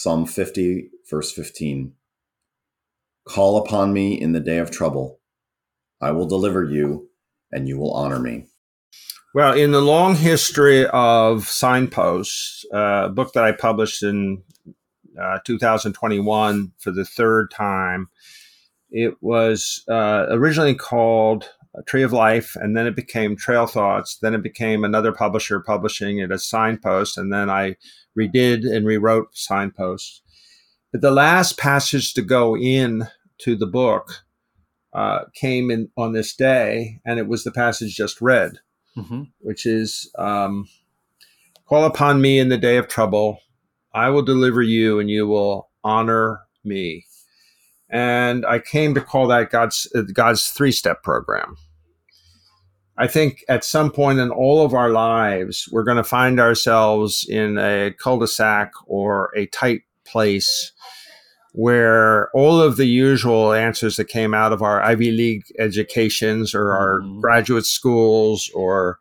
Psalm 50, verse 15. Call upon me in the day of trouble. I will deliver you, and you will honor me. Well, in the long history of signposts, uh, a book that I published in uh, 2021 for the third time, it was uh, originally called Tree of Life, and then it became Trail Thoughts. Then it became another publisher publishing it as Signpost, and then I redid and rewrote Signpost. But the last passage to go in to the book uh, came in on this day, and it was the passage just read, mm-hmm. which is um, "Call upon me in the day of trouble; I will deliver you, and you will honor me." And I came to call that God's uh, God's three step program. I think at some point in all of our lives, we're going to find ourselves in a cul-de-sac or a tight place where all of the usual answers that came out of our Ivy League educations or our mm-hmm. graduate schools or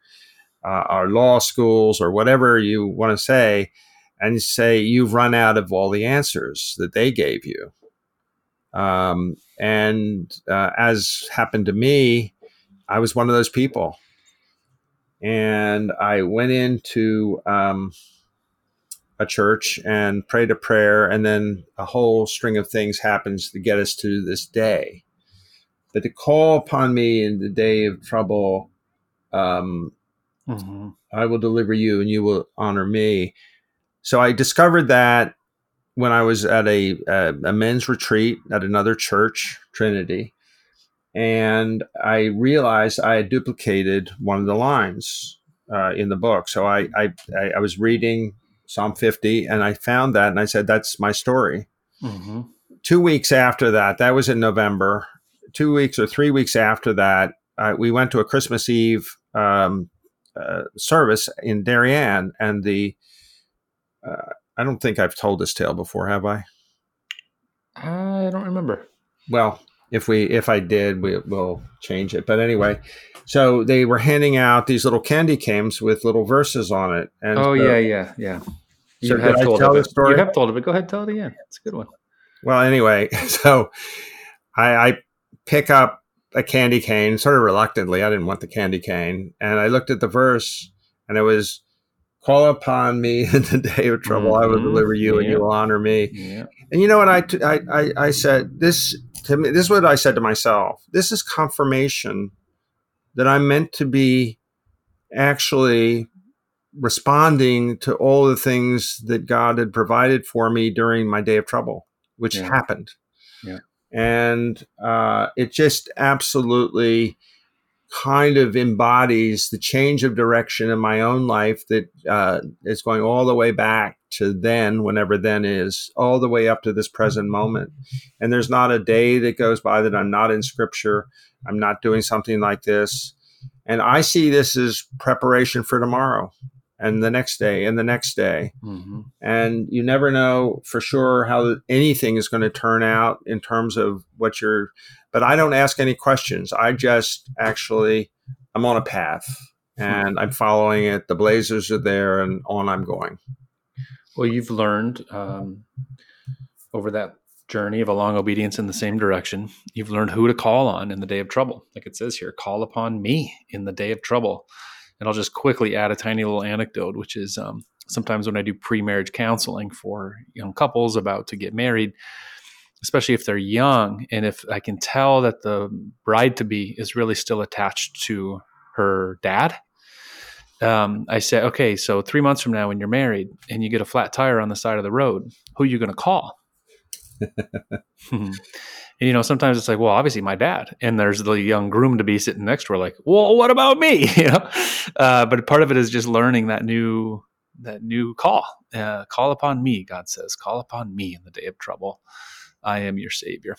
uh, our law schools or whatever you want to say, and say you've run out of all the answers that they gave you. Um, and uh, as happened to me, I was one of those people. And I went into um, a church and prayed a prayer, and then a whole string of things happens to get us to this day. But to call upon me in the day of trouble, um, mm-hmm. I will deliver you and you will honor me. So I discovered that when I was at a, a, a men's retreat at another church, Trinity, and I realized I had duplicated one of the lines uh, in the book. So I, I, I was reading Psalm 50 and I found that and I said, "That's my story." Mm-hmm. Two weeks after that, that was in November. Two weeks or three weeks after that, uh, we went to a Christmas Eve um, uh, service in Darien, and the uh, I don't think I've told this tale before, have I? I don't remember. Well, if we if I did, we will change it. But anyway, so they were handing out these little candy canes with little verses on it. And oh so, yeah, yeah, yeah. You so have told tell the story? You have told it, but go ahead, tell it again. It's a good one. Well, anyway, so I, I pick up a candy cane, sort of reluctantly. I didn't want the candy cane, and I looked at the verse, and it was call upon me in the day of trouble mm-hmm. i will mm-hmm. deliver you yeah. and you will honor me yeah. and you know what I, I i said this to me this is what i said to myself. This is confirmation that i'm meant to be actually responding to all the things that god had provided for me during my day of trouble which yeah. happened. Yeah. And uh, it just absolutely kind of embodies the change of direction in my own life that uh, is going all the way back to then, whenever then is, all the way up to this present moment. And there's not a day that goes by that I'm not in scripture. I'm not doing something like this. And I see this as preparation for tomorrow and the next day and the next day. Mm-hmm. And you never know for sure how anything is going to turn out in terms of what you're, but I don't ask any questions. I just actually, I'm on a path and I'm following it. The blazers are there and on I'm going. Well, you've learned um, over that journey of a long obedience in the same direction, you've learned who to call on in the day of trouble. Like it says here, call upon me in the day of trouble. And I'll just quickly add a tiny little anecdote, which is um, sometimes when I do pre marriage counseling for young couples about to get married, especially if they're young, and if I can tell that the bride to be is really still attached to her dad. Um, I said, okay, so three months from now, when you're married and you get a flat tire on the side of the road, who are you going to call? And, you know, sometimes it's like, well, obviously my dad, and there's the young groom to be sitting next to her, like, well, what about me? You know, uh, but part of it is just learning that new that new call. Uh, call upon me, God says, call upon me in the day of trouble. I am your savior.